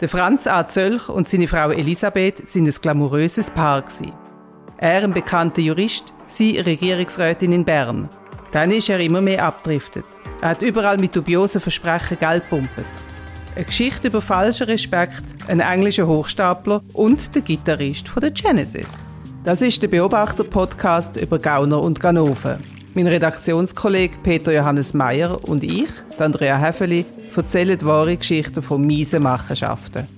Der Franz A. Zölch und seine Frau Elisabeth sind ein glamouröses Paar gewesen. Er ein bekannter Jurist, sie Regierungsrätin in Bern. Dann ist er immer mehr abdriftet. Er hat überall mit dubiosen Versprechen Geld pumpet. Eine Geschichte über falschen Respekt, ein englischer Hochstapler und der Gitarrist von der Genesis. Das ist der Beobachter-Podcast über Gauner und Ganoven. Mein Redaktionskollege Peter Johannes Meyer und ich, Andrea Häfeli, erzählen wahre Geschichten von miesen Machenschaften.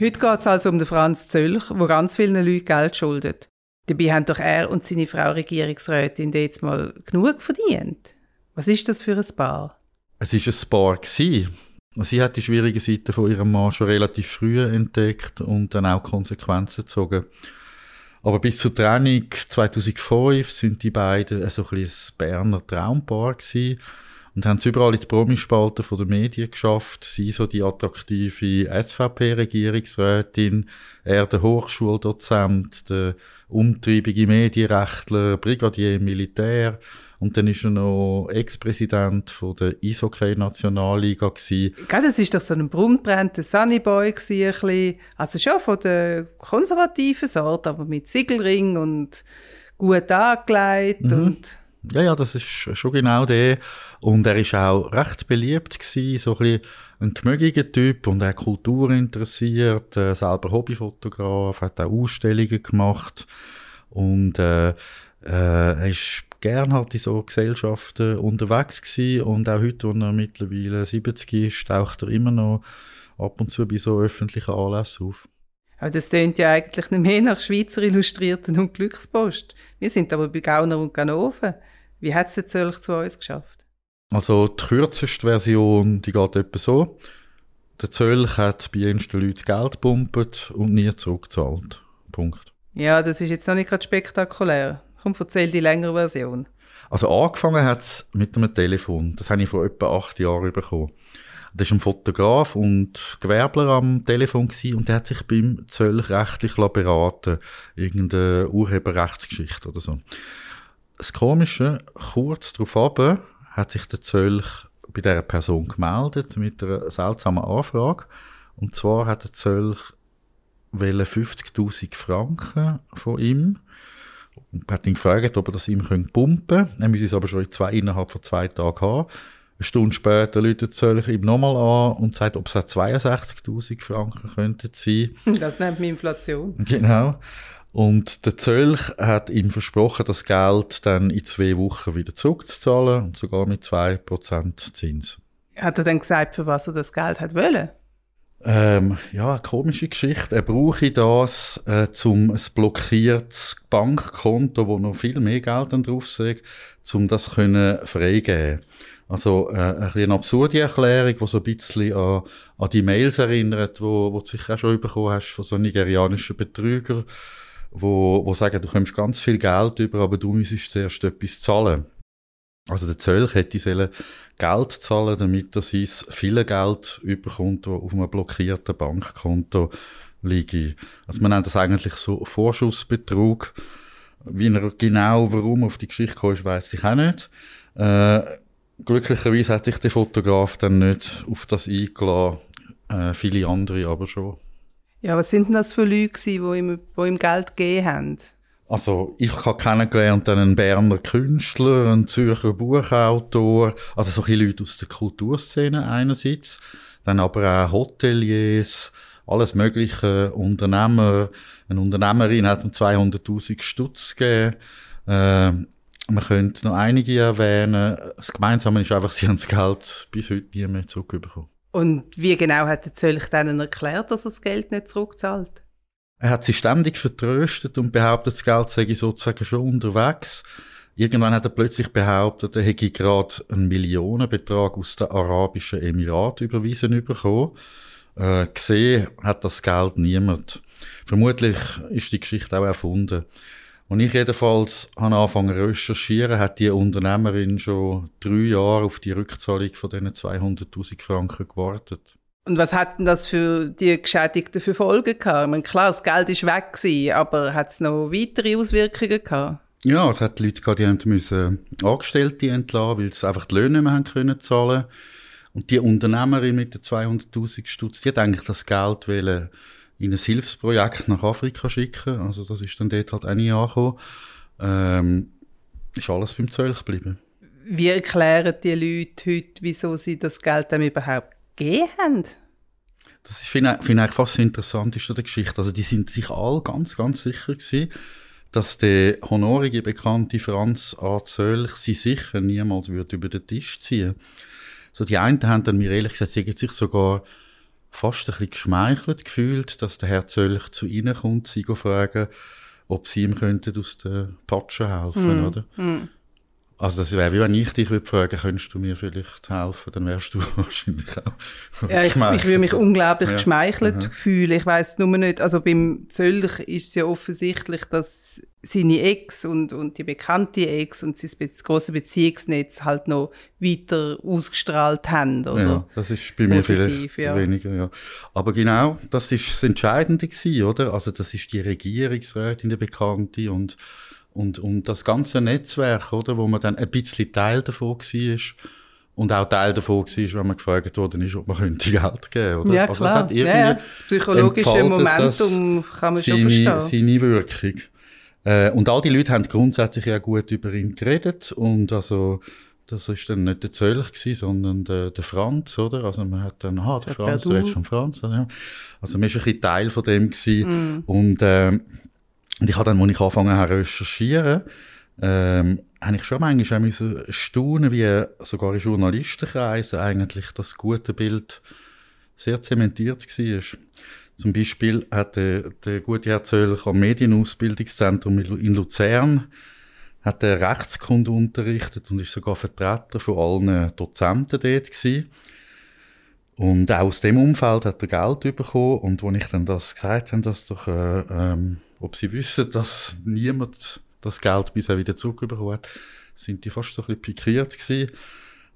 Heute geht es also um den Franz Zölch, wo ganz vielen Leuten Geld schuldet. Dabei haben doch er und seine Frau Regierungsrätin jetzt mal genug verdient. Was ist das für ein Paar? Es war ein Paar. Sie hat die schwierigen Seiten von ihrem Mann schon relativ früh entdeckt und dann auch Konsequenzen gezogen. Aber bis zur Trennung 2005 sind die beiden so ein, ein Berner Traumpaar gewesen und haben es überall in die Promispalten der Medien geschafft. Sie so die attraktive SVP-Regierungsrätin, er der Hochschuldozent, der umtriebige Medienrechtler, Brigadier im Militär und dann ist er noch Ex-Präsident der Eishockey-Nationalliga gsi. das ist doch so ein brummbrennter Sunnyboy ein bisschen. also schon von der konservativen Sorte, aber mit Siegelring und gut angelegt mhm. und ja, ja, das ist schon genau der. Und er ist auch recht beliebt gewesen, so ein bisschen ein gemögiger Typ und er Kultur interessiert, äh, selber Hobbyfotograf, hat auch Ausstellungen gemacht und äh, äh, er ist gern halt in so Gesellschaften unterwegs gewesen und auch heute, wo er mittlerweile 70 ist, taucht er immer noch ab und zu bei so öffentlichen Anlässen auf. Aber das tönt ja eigentlich nicht mehr nach Schweizer Illustrierten und Glückspost. Wir sind aber bei Gauner und Ganoven. Wie hat es jetzt Zölch zu uns geschafft? Also die kürzeste Version, die geht etwa so. Der Zölch hat bei ersten Leuten Geld gepumpt und nie zurückgezahlt. Punkt. Ja, das ist jetzt noch nicht gerade spektakulär. Komm, erzähl die längere Version. Also angefangen hat es mit einem Telefon. Das habe ich vor etwa acht Jahren bekommen. Da war ein Fotograf und Gewerbler am Telefon und der hat sich beim Zölch rechtlich beraten. Irgendeine Urheberrechtsgeschichte oder so. Das Komische, kurz darauf hat sich der Zölch bei dieser Person gemeldet mit einer seltsamen Anfrage. Und zwar hat der Zölch 50.000 Franken von ihm und hat ihn gefragt, ob er das ihm pumpen könnte. Er müsse es aber schon zwei, innerhalb von zwei Tagen haben. Eine Stunde später läutet Zölch ihm nochmal an und sagt, ob es auch 62.000 Franken könnten sein. Das nennt man Inflation. Genau. Und der Zölch hat ihm versprochen, das Geld dann in zwei Wochen wieder zurückzuzahlen und sogar mit 2% Zins. Hat er dann gesagt, für was er das Geld hat wollen? Ähm, ja, eine komische Geschichte. Er brauche das äh, zum ein blockiertes Bankkonto, wo noch viel mehr Geld dann drauf ist, um das können freigeben. Also äh, ein eine absurde Erklärung, die so ein bisschen an, an die Mails erinnert, wo, wo du sicher auch schon bekommen hast von so nigerianischen Betrügern, wo, wo sagen, du kommst ganz viel Geld über, aber du müsstest zuerst etwas zahlen. Also der Zölch hätte Geld zahlen, damit er sein viele Geld überkommt, das auf einem blockierten Bankkonto liegt. Also man nennt das eigentlich so Vorschussbetrug. Wie er genau, warum auf die Geschichte ist, weiss ich auch nicht. Äh, glücklicherweise hat sich der Fotograf dann nicht auf das eingeladen, äh, viele andere aber schon. Ja, was sind denn das für Leute, die ihm, die ihm Geld gegeben haben? Also ich habe kennengelernt einen Berner Künstler, einen Zürcher Buchautor, also solche Leute aus der Kulturszene einerseits, dann aber auch Hoteliers, alles mögliche, Unternehmer. Eine Unternehmerin hat ihm 200'000 Stutz gegeben. Äh, man könnte noch einige erwähnen. Das Gemeinsame ist einfach, sie haben das Geld bis heute nie mehr zurückbekommen. Und wie genau hat der Zölch denen erklärt, dass er das Geld nicht zurückzahlt? Er hat sie ständig vertröstet und behauptet, das Geld sei sozusagen schon unterwegs. Irgendwann hat er plötzlich behauptet, er hätte gerade einen Millionenbetrag aus den Arabischen Emiraten überwiesen bekommen. Äh, gesehen hat das Geld niemand. Vermutlich ist die Geschichte auch erfunden. Und ich jedenfalls habe angefangen zu recherchieren, hat die Unternehmerin schon drei Jahre auf die Rückzahlung von diesen 200.000 Franken gewartet. Und was hat denn das für die Geschädigten für Folgen gehabt? Ich meine, klar, das Geld ist weg gewesen, aber hat es noch weitere Auswirkungen gehabt? Ja, es hat Leute gehabt, die haben müssen Angestellte entlassen, weil sie einfach die Löhne nicht mehr haben können zahlen. Und die Unternehmerin mit den 200'000 Stutz, die hat eigentlich das Geld wollen in ein Hilfsprojekt nach Afrika schicken. Also das ist dann dort halt auch nie angekommen. Ähm, ist alles beim Zölch geblieben. Wie erklären die Leute heute, wieso sie das Geld dann überhaupt gegeben haben? Das finde ich, find ich fast das Interessanteste der Geschichte. Also die sind sich alle ganz, ganz sicher gewesen, dass der honorige, bekannte Franz A. Zölch sie sicher niemals würde über den Tisch ziehen so Die einen haben dann mir ehrlich gesagt, sie sich sogar fast ein bisschen geschmeichelt gefühlt, dass der Herr Zölch zu ihnen kommt, sie fragen, ob sie ihm könnten aus der Patsche helfen, mm. oder? Mm. Also das wäre wie wenn ich dich würde fragen, könntest du mir vielleicht helfen, dann wärst du wahrscheinlich auch Ja, ich, ich würde mich unglaublich ja. geschmeichelt mhm. fühlen. Ich weiß nur nicht, also beim Zöllch ist es ja offensichtlich, dass seine Ex und, und die bekannte Ex und sein große Beziehungsnetz halt noch weiter ausgestrahlt haben, oder? Ja, das ist bei mir Positiv, vielleicht ja. weniger, ja. Aber genau, das ist das Entscheidende gewesen, oder? Also das ist die Regierungsrätin, die Bekannte und und, und das ganze Netzwerk, oder, wo man dann ein bisschen Teil davon war, und auch Teil davon war, wenn man gefragt worden ist, ob man könnte Geld geben könnte. Ja, also klar. ja, ja. Das psychologische Momentum kann man seine, schon verstehen. Seine Wirkung. Äh, und all die Leute haben grundsätzlich ja gut über ihn geredet. Und also, das war dann nicht der Zölch gewesen, sondern der, der Franz, oder? Also man hat dann, ah, der Franz, du redest von Franz. Also man war ein bisschen Teil von dem gewesen. Mm. Und äh, und ich habe dann, als ich angefangen habe recherchieren, ähm, habe ich schon manchmal auch staunen, wie sogar in Journalistenkreisen eigentlich das gute Bild sehr zementiert war. Zum Beispiel hat der, der gute Herr Zöllch am Medienausbildungszentrum in Luzern hat Rechtskunde unterrichtet und ist sogar Vertreter von allen Dozenten dort gewesen. Und auch aus dem Umfeld hat er Geld bekommen. Und als ich dann das gesagt habe, dass doch, äh, ähm, ob sie wissen, dass niemand das Geld bisher wieder zurückbekommen hat, sind die fast so ein bisschen pikiert gewesen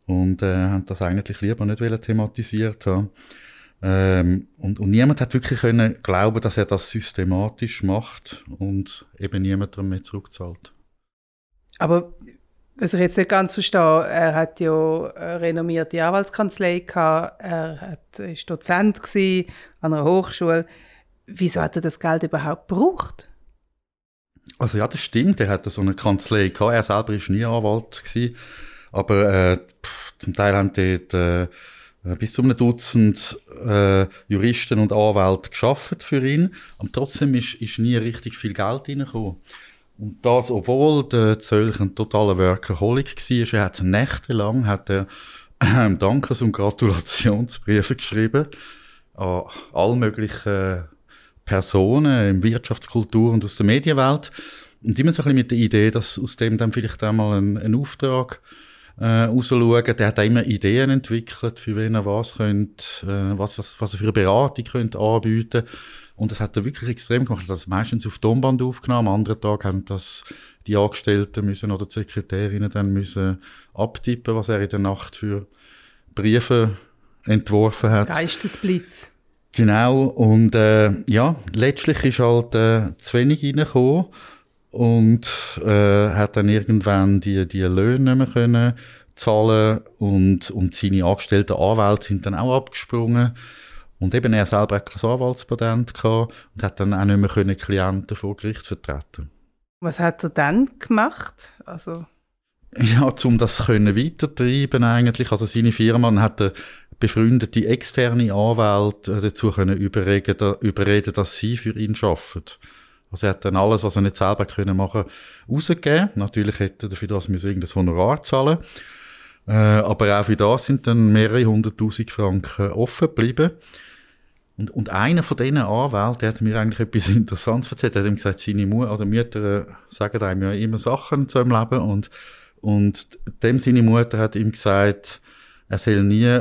und äh, haben das eigentlich lieber nicht thematisiert haben. Ähm, und, und niemand hat wirklich können glauben, dass er das systematisch macht und eben niemandem mehr zurückzahlt. Aber was ich jetzt nicht ganz verstehe, er hat ja eine renommierte Anwaltskanzlei gehabt, er hat, ist Dozent an einer Hochschule wieso hat er das Geld überhaupt gebraucht? Also ja, das stimmt. Er hatte so eine Kanzlei gehabt. Er selber war nie Anwalt gewesen. Aber äh, pff, zum Teil haben dort äh, bis zu einem Dutzend äh, Juristen und Anwälte geschafft für ihn. Aber trotzdem ist, ist nie richtig viel Geld reingekommen. Und das, obwohl der Zölch ein totaler Workaholic war. Er hat nächtelang hat er, äh, Dankes- und Gratulationsbriefe geschrieben an all möglichen Personen im Wirtschaftskultur und aus der Medienwelt. Und immer so ein bisschen mit der Idee, dass aus dem dann vielleicht einmal ein, ein Auftrag äh, rausschauen. Der hat auch immer Ideen entwickelt, für wen er was könnte, äh, was, was, was er für eine Beratung könnte anbieten Und das hat er wirklich extrem gemacht. Das meistens auf Tonband aufgenommen. Am anderen Tag haben das die Angestellten müssen oder die Sekretärinnen dann müssen abtippen, was er in der Nacht für Briefe entworfen hat. Geistesblitz. Genau, und äh, ja, letztlich ist halt äh, zu wenig reingekommen und äh, hat dann irgendwann die, die Löhne nicht mehr können zahlen und, und seine angestellten Anwälte sind dann auch abgesprungen. Und eben er selber hat kein Anwaltspatent gehabt und hat dann auch nicht mehr können Klienten vor Gericht vertreten. Was hat er dann gemacht? Also ja, um das können weitertreiben eigentlich. Also seine Firma hat er befreundete externe Anwälte dazu können überreden, da, überreden, dass sie für ihn arbeiten. Also er hat dann alles, was er nicht selber können machen, rausgegeben. Natürlich hätte er dafür das müssen irgendein Honorar zahlen. Äh, aber auch für das sind dann mehrere hunderttausend Franken offen geblieben. Und, und einer von diesen Anwälten, der hat mir eigentlich etwas Interessantes erzählt. Er hat ihm gesagt, seine Mutter oder Mütter sagen einem ja immer Sachen zu im Leben. Und, und dem seine Mutter hat ihm gesagt, er soll nie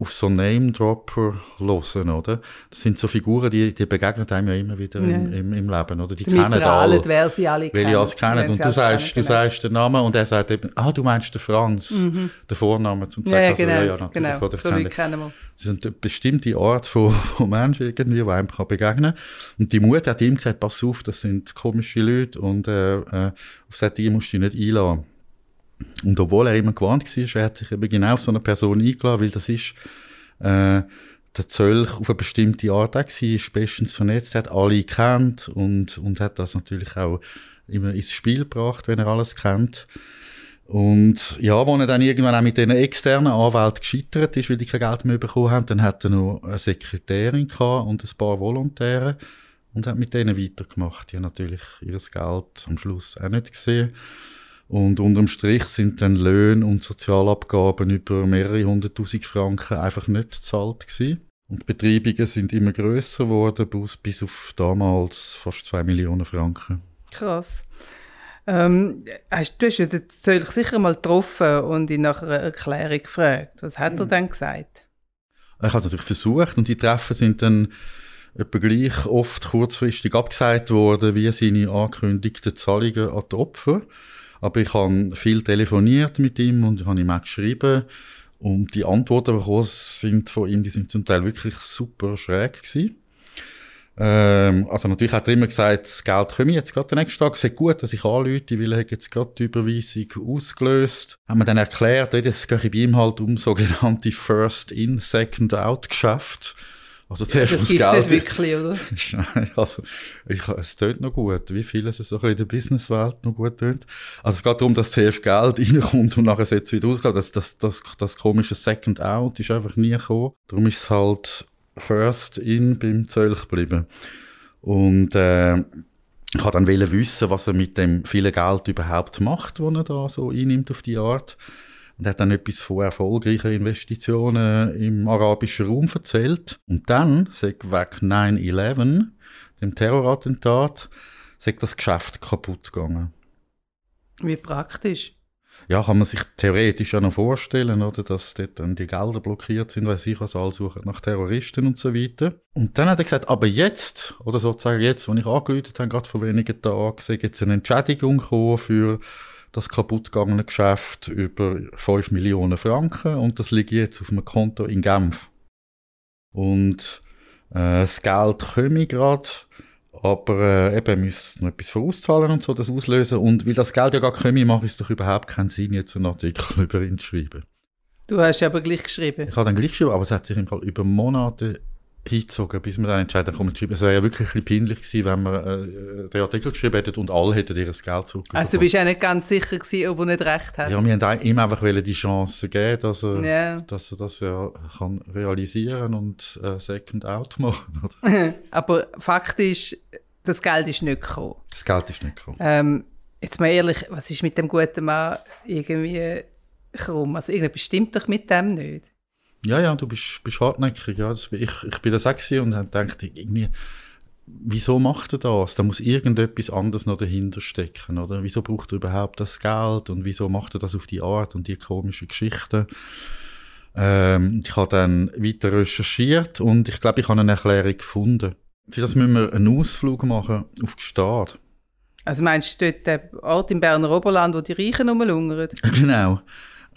auf so Name-Dropper hören, oder? Das sind so Figuren, die, die begegnen einem ja immer wieder ja. Im, im, im, Leben, oder? Die, die kennen alle. wer sie alle kennen. Weil kennen. Und du sagst, du genau. sagst den Namen und er sagt eben, ah, du meinst den Franz, mhm. den Vornamen zum zeigen. Ja, genau, also, ja, ja, natürlich, genau. So wie kennen wir. Das sind eine bestimmte Art von, von Menschen irgendwie, die einem kann begegnen Und die Mutter hat ihm gesagt, pass auf, das sind komische Leute und äh, äh, auf solche musst du dich nicht einladen. Und obwohl er immer gewarnt war, er hat sich eben genau auf so eine Person eingeladen, weil das ist äh, der Zölch auf eine bestimmte Art auch war, ist bestens vernetzt, hat alle kennt und, und hat das natürlich auch immer ins Spiel gebracht, wenn er alles kennt. Und ja, wo er dann irgendwann auch mit diesen externen Anwälten gescheitert ist, weil die kein Geld mehr bekommen haben, dann hat er noch eine Sekretärin und ein paar Volontäre und hat mit denen weitergemacht. Die haben natürlich ihr Geld am Schluss auch nicht gesehen. Und unterm Strich sind dann Löhne und Sozialabgaben über mehrere hunderttausend Franken einfach nicht gezahlt gewesen. Und die Betreibungen sind immer grösser geworden, bis, bis auf damals fast zwei Millionen Franken. Krass. Ähm, hast, du hast ja den sicher mal getroffen und ihn nach einer Erklärung gefragt. Was hat er dann gesagt? Ich habe es natürlich versucht und die Treffen sind dann etwa gleich oft kurzfristig abgesagt worden, wie seine angekündigten Zahlungen an die Opfer. Aber ich habe viel telefoniert mit ihm und ich habe ihm auch geschrieben. Und die Antworten, die sind von ihm, die sind zum Teil wirklich super schräg gewesen. Ähm, also natürlich hat er immer gesagt, das Geld komme jetzt gerade den nächsten Tag. Es ist gut, dass ich anrufe, weil er jetzt gerade die Überweisung ausgelöst. Haben wir dann erklärt, es geht bei ihm halt um sogenannte First-in, Second-out-Geschäfte. Also zuerst ja, das das Geld. Nicht wirklich, oder? Nein, also ich, es tönt noch gut, wie viel es so in der Businesswelt noch gut tönt. Also es geht darum, dass zuerst Geld reinkommt und nachher es wieder rausgeht. Das, das, das, das komische Second Out ist einfach nie gekommen. Darum ist es halt First In beim Zölch geblieben. Und äh, ich wollte dann wissen, was er mit dem vielen Geld überhaupt macht, das er da so einnimmt auf die Art und hat dann etwas von erfolgreichen Investitionen im arabischen Raum erzählt. Und dann, sagt weg 9-11, dem Terrorattentat, sagt das Geschäft kaputt gegangen. Wie praktisch. Ja, kann man sich theoretisch ja noch vorstellen, oder, dass dort dann die Gelder blockiert sind, weil sie was alle suchen nach Terroristen und so weiter. Und dann hat er gesagt, aber jetzt, oder sozusagen jetzt, wo ich angeläutet habe, gerade vor wenigen Tagen, sei jetzt eine Entschädigung gekommen für das kaputtgegangene Geschäft über 5 Millionen Franken und das liegt jetzt auf einem Konto in Genf. Und äh, das Geld komme gerade, aber äh, eben müssen noch etwas vorauszahlen und so, das auslösen. Und weil das Geld ja gar komme, mache ich es doch überhaupt keinen Sinn, jetzt einen Artikel über ihn zu schreiben. Du hast aber gleich geschrieben. Ich habe dann gleich geschrieben, aber es hat sich im Fall über Monate hingezogen, bis wir dann entscheiden zu schreiben. Es wäre ja wirklich ein bisschen peinlich gewesen, wenn wir äh, den Artikel geschrieben hätten und alle hätten ihr das Geld zurückgegeben. Also du bist ja nicht ganz sicher gewesen, ob er nicht recht hat. Ja, wir haben ihm einfach die Chance geben, dass er, ja. dass er das ja kann realisieren und äh, Second Out machen. Aber Fakt ist, das Geld ist nicht gekommen. Das Geld ist nicht gekommen. Ähm, jetzt mal ehrlich, was ist mit dem guten Mann irgendwie krumm? Also irgendetwas stimmt doch mit dem nicht. Ja, ja, du bist, bist hartnäckig. Ja. Das, ich, ich bin das auch und habe gedacht, irgendwie, wieso macht er das? Da muss irgendetwas anderes noch dahinter stecken, oder? Wieso braucht er überhaupt das Geld und wieso macht er das auf die Art und die komische Geschichten? Ähm, ich habe dann weiter recherchiert und ich glaube, ich habe eine Erklärung gefunden. Für das müssen wir einen Ausflug machen auf die Stadt. Also meinst du dort der Ort im Berner Oberland, wo die Reichen rumlungern? Genau.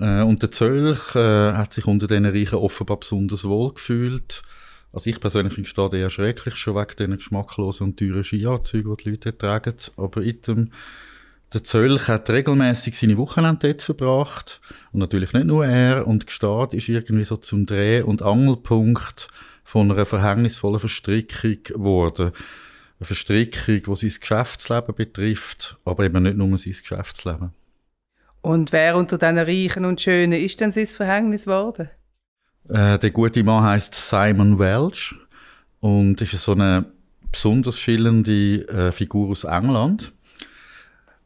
Äh, und der Zölch äh, hat sich unter diesen Reichen offenbar besonders wohl gefühlt. Also ich persönlich finde Stadt eher schrecklich, schon wegen diesen geschmacklosen und teuren Skianzügen, die die Leute tragen. Aber item, der Zölch hat regelmäßig seine Wochenende dort verbracht. Und natürlich nicht nur er. Und Gstaad ist irgendwie so zum Dreh- und Angelpunkt von einer verhängnisvollen Verstrickung geworden. Eine Verstrickung, die sein Geschäftsleben betrifft, aber eben nicht nur sein Geschäftsleben. Und wer unter diesen Reichen und Schönen ist denn sein Verhängnis geworden? Äh, der gute Mann heißt Simon Welch und ist so eine besonders schillernde äh, Figur aus England.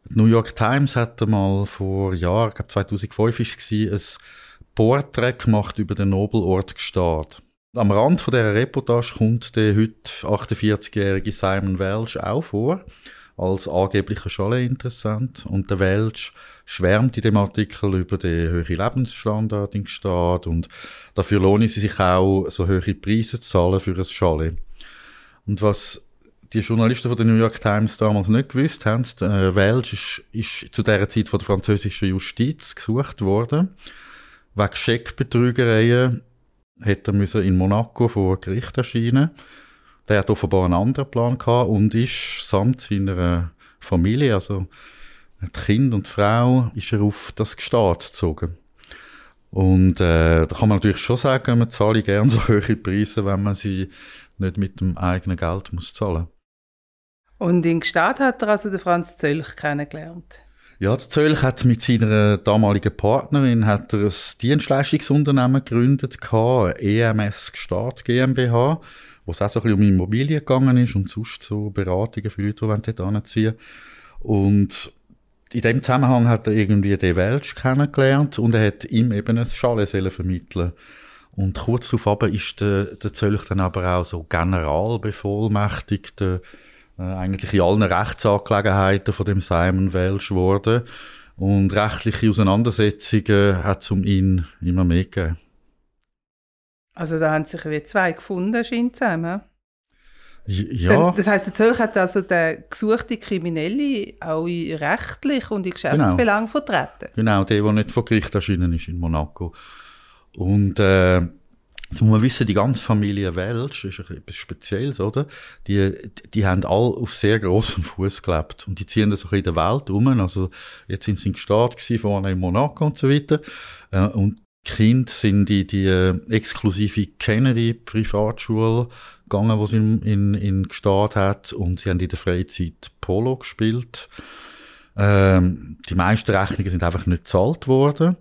Die New York Times hat mal vor Jahren, ich glaube 2005 war es, ein Porträt gemacht über den Nobelort Gstaad. Am Rand von dieser Reportage kommt der heute 48-jährige Simon Welch auch vor als angeblicher Chalet-Interessent. Und der Welch schwärmt in dem Artikel über den hohen Lebensstandard in Gstaad und dafür lohnt sie sich auch, so hohe Preise zu zahlen für ein Chalet. Und was die Journalisten von der New York Times damals nicht gewusst haben, der Welch ist, ist zu dieser Zeit von der französischen Justiz gesucht worden. Wegen Scheckbetrügereien hätte er in Monaco vor Gericht erscheinen müssen. Der hat offenbar einen anderen Plan gehabt und ist samt seiner Familie, also hat Kind und Frau, ist er auf das Gestaat gezogen. Und äh, da kann man natürlich schon sagen, man zahle gerne so hohe Preise, wenn man sie nicht mit dem eigenen Geld muss zahlen. Und in Gstaad hat er also den Franz Zölch kennengelernt. Ja, der Zölch hat mit seiner damaligen Partnerin hat er ein Dienstleistungsunternehmen gegründet, EMS Gstaad GmbH, wo es auch so um Immobilien gegangen ist und sonst so Beratungen für Leute, die dort anziehen Und in dem Zusammenhang hat er irgendwie den Welsch kennengelernt und er hat ihm eben ein Chalet vermitteln Und kurz darauf ist der, der Zölch dann aber auch so Generalbevollmächtigter äh, eigentlich in allen Rechtsangelegenheiten von dem Simon Welsh geworden. Und rechtliche Auseinandersetzungen hat es um ihn immer mehr gegeben. Also da haben sich wie zwei gefunden, scheint zusammen. Ja. das heißt, der Zölch hat also den gesuchten Kriminelle auch rechtlich und in Geschäftsbelangen genau. vertreten. Genau, der, der nicht vor Gericht erschienen ist in Monaco. Und äh, Jetzt muss man wissen, die ganze Familie Welsch ist etwas Spezielles, oder? Die, die haben alle auf sehr großem Fuß gelebt. Und die ziehen das auch in der Welt um. Also, jetzt sind sie in Gstaad gewesen, vorne in Monaco und so weiter. Äh, und Kinder sind in die äh, exklusive Kennedy-Privatschule gegangen, die sie in, in, in Gstaad hat. Und sie haben in der Freizeit Polo gespielt. Ähm, die meisten Rechnungen sind einfach nicht gezahlt worden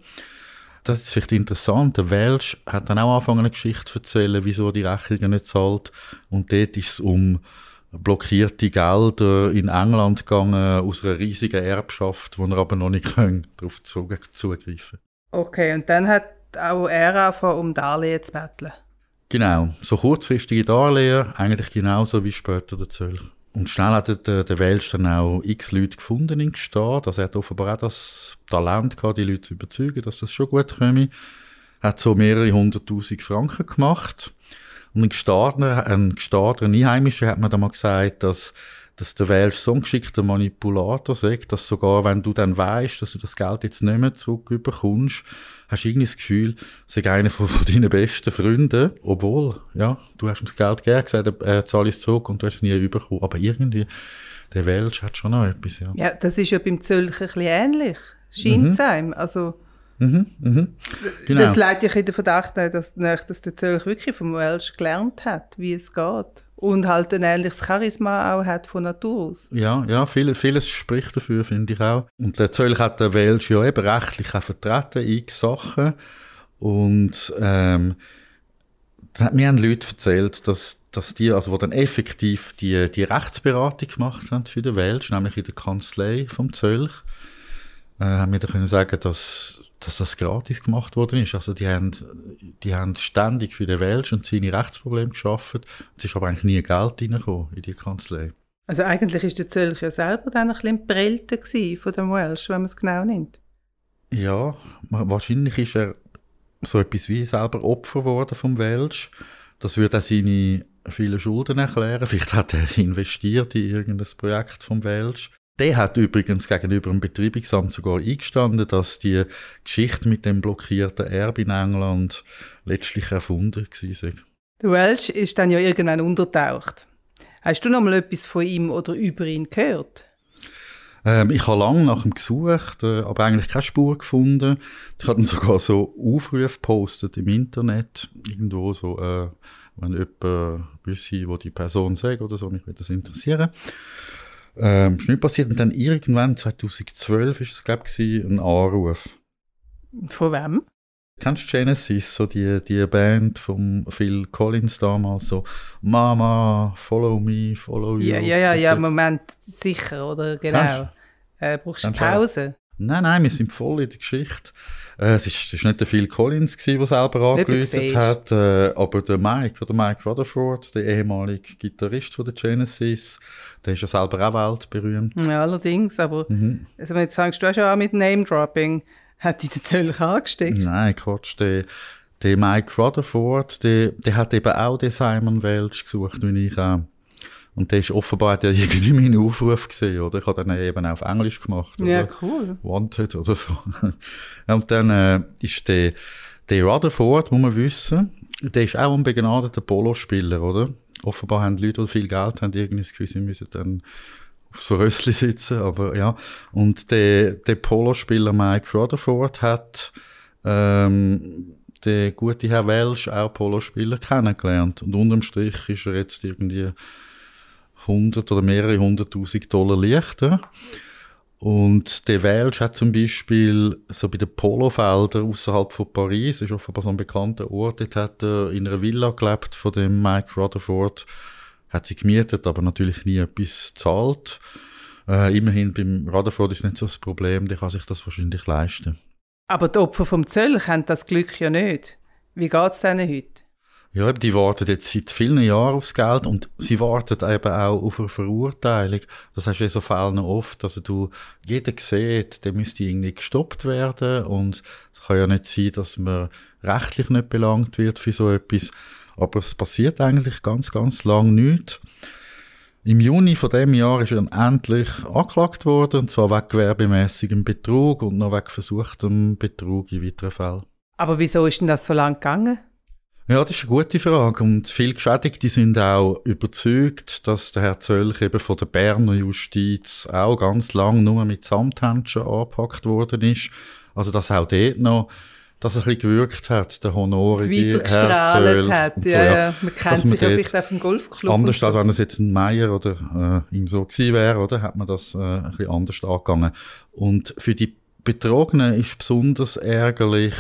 das ist vielleicht interessant. Der Welsh hat dann auch angefangen, eine Geschichte zu erzählen, wieso die Rechnungen nicht zahlt. Und dort ist es um blockierte Gelder in England gegangen, aus einer riesigen Erbschaft, wo er aber noch nicht darauf zugreifen Okay, und dann hat auch er angefangen, um Darlehen zu betteln. Genau, so kurzfristige Darlehen, eigentlich genauso wie später der Zölch. Und schnell hat der, der Welsch dann auch x Leute gefunden in Gstaad. Also er hat offenbar auch das Talent gehabt, die Leute zu überzeugen, dass das schon gut komme. Hat so mehrere hunderttausend Franken gemacht. Und ein Gstaadner, ein Gstaadner, ein Einheimischer hat mir dann mal gesagt, dass dass der Welsh so ein geschickter Manipulator sagt, dass sogar wenn du dann weißt, dass du das Geld jetzt nicht mehr zurückbekommst, hast du irgendwie das Gefühl, sei einer von, von deinen besten Freunden, obwohl, ja, du hast ihm das Geld gegeben, gesagt, er zahle es zurück und du hast es nie bekommen, aber irgendwie, der Welsh hat schon noch etwas, ja. Ja, das ist ja beim Zölch ein bisschen ähnlich, scheint mhm. es einem, also Mhm, mhm. Genau. Das leitet ja in den Verdacht, dass, dass der Zölch wirklich vom Welsh gelernt hat, wie es geht. Und halt ein ähnliches Charisma auch hat von Natur aus. Ja, ja, viel, vieles spricht dafür, finde ich auch. Und der Zölch hat der Welsh ja eben rechtlich auch vertreten, in Sachen. Und ähm, mir haben Leute erzählt, dass, dass die, also die dann effektiv die, die Rechtsberatung gemacht haben für den Welsh, nämlich in der Kanzlei vom Zölch, äh, haben mir dann können sagen, dass dass das gratis gemacht worden ist. Also die haben, die haben ständig für den Welsh und seine Rechtsprobleme geschaffen. Es ist aber eigentlich nie Geld reingekommen in die Kanzlei. Also eigentlich ist der Zölch ja selber dann ein bisschen Prellte von dem Welsh, wenn man es genau nimmt. Ja, wahrscheinlich ist er so etwas wie selber Opfer geworden vom Welsh. Das würde auch seine vielen Schulden erklären. Vielleicht hat er investiert in irgendein Projekt vom Welsh. Der hat übrigens gegenüber dem Betreibungsamt sogar eingestanden, dass die Geschichte mit dem blockierten Erbe in England letztlich erfunden war. Der Welsh ist dann ja irgendwann untertaucht. Hast du noch mal etwas von ihm oder über ihn gehört? Ähm, ich habe lange nach ihm gesucht, äh, aber eigentlich keine Spur gefunden. Ich habe dann sogar so Aufrufe gepostet im Internet, irgendwo so, äh, wenn jemand wüsste, wo die Person sagt oder so, mich würde das interessieren. Ähm, ist nicht passiert. Und dann irgendwann, 2012 ist es, glaube ich, ein Anruf. Von wem? Kennst du Genesis, so die, die Band von Phil Collins damals, so Mama, follow me, follow you. Ja, ja, ja, ja Moment, sicher, oder? Genau. Äh, brauchst du Pause? Nein, nein, wir sind voll in der Geschichte. Äh, es es nicht der Phil Collins gewesen, der selber angelötet hat, äh, aber der Mike, oder Mike Rutherford, der ehemalige Gitarrist von der Genesis, der ist ja selber auch weltberühmt. Ja, allerdings, aber mhm. also jetzt fängst du auch schon an mit Name-Dropping. Hat die natürlich angesteckt? Nein, Quatsch, der, der Mike Rutherford, der, der hat eben auch den Simon Welch gesucht, wie ich auch. Und der ist offenbar hat ja irgendwie meinen Aufruf gesehen, oder? Ich habe dann eben auf Englisch gemacht. Oder? Ja, cool. Wanted oder so. Und dann äh, ist der, der Rutherford, muss man wissen, der ist auch ein begnadeter Polospieler, oder? Offenbar haben Leute, die viel Geld haben, irgendwie das Gefühl, sie müssen dann auf so Rössli sitzen, aber ja. Und der, der Polospieler Mike Rutherford hat ähm, der gute Herr Welsch auch Polospieler kennengelernt. Und unterm Strich ist er jetzt irgendwie 100 oder mehrere hunderttausend Dollar leichter. Und der Welsch hat zum Beispiel so bei den Polofeldern außerhalb von Paris, ist offenbar so ein bekannter Ort, dort hat er in einer Villa gelebt von dem Mike Rutherford, hat sie gemietet, aber natürlich nie etwas gezahlt. Äh, immerhin beim Rutherford ist nicht so das Problem, der kann sich das wahrscheinlich leisten. Aber die Opfer vom Zöll haben das Glück ja nicht. Wie geht es denen heute? Ja, die warten jetzt seit vielen Jahren aufs Geld und sie warten eben auch auf eine Verurteilung. Das hast du in so Fällen oft, also du, jeder sieht, der müsste irgendwie gestoppt werden und es kann ja nicht sein, dass man rechtlich nicht belangt wird für so etwas. Aber es passiert eigentlich ganz, ganz lang nichts. Im Juni von dem Jahr ist er endlich angeklagt worden, und zwar wegen gewerbemäßigem Betrug und noch wegen versuchtem Betrug in weiteren Fällen. Aber wieso ist denn das so lang gegangen? Ja, das ist eine gute Frage. Und viele Geschädigte sind auch überzeugt, dass der Herr Zölch eben von der Berner Justiz auch ganz lang nur mit Samthändchen angepackt worden ist. Also, dass auch dort noch dass er ein bisschen gewirkt hat, der honorige Herr Zöll. hat, so, ja, ja. Man kennt sich ja vielleicht auf dem Golfclub. Anders so. als wenn es jetzt ein Meier oder äh, ihm so gewesen wäre, oder, hat man das äh, ein bisschen anders angegangen. Und für die Betrogenen ist besonders ärgerlich,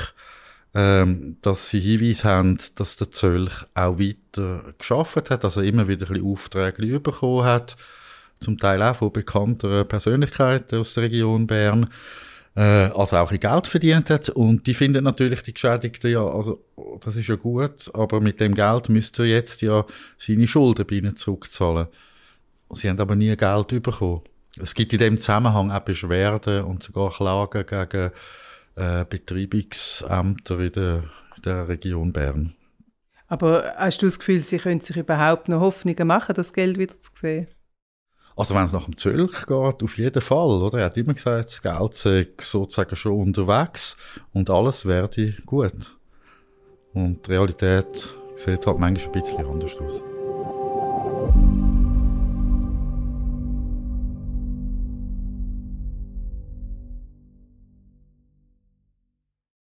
ähm, dass sie Hinweise haben, dass der Zölch auch weiter geschafft hat, also immer wieder ein Aufträge bekommen hat, zum Teil auch von bekannten Persönlichkeiten aus der Region Bern, äh, also auch ein Geld verdient hat. Und die finden natürlich die Geschädigten ja, also das ist ja gut, aber mit dem Geld müsste er jetzt ja seine Schulden bei ihnen zurückzahlen. Sie haben aber nie Geld bekommen. Es gibt in dem Zusammenhang auch Beschwerden und sogar Klagen gegen äh, in der, der Region Bern. Aber hast du das Gefühl, sie können sich überhaupt noch Hoffnungen machen, das Geld wieder zu sehen? Also wenn es nach dem Zölch geht, auf jeden Fall, oder? Er hat immer gesagt, das Geld sei sozusagen schon unterwegs und alles werde gut. Und die Realität sieht halt manchmal ein bisschen anders aus.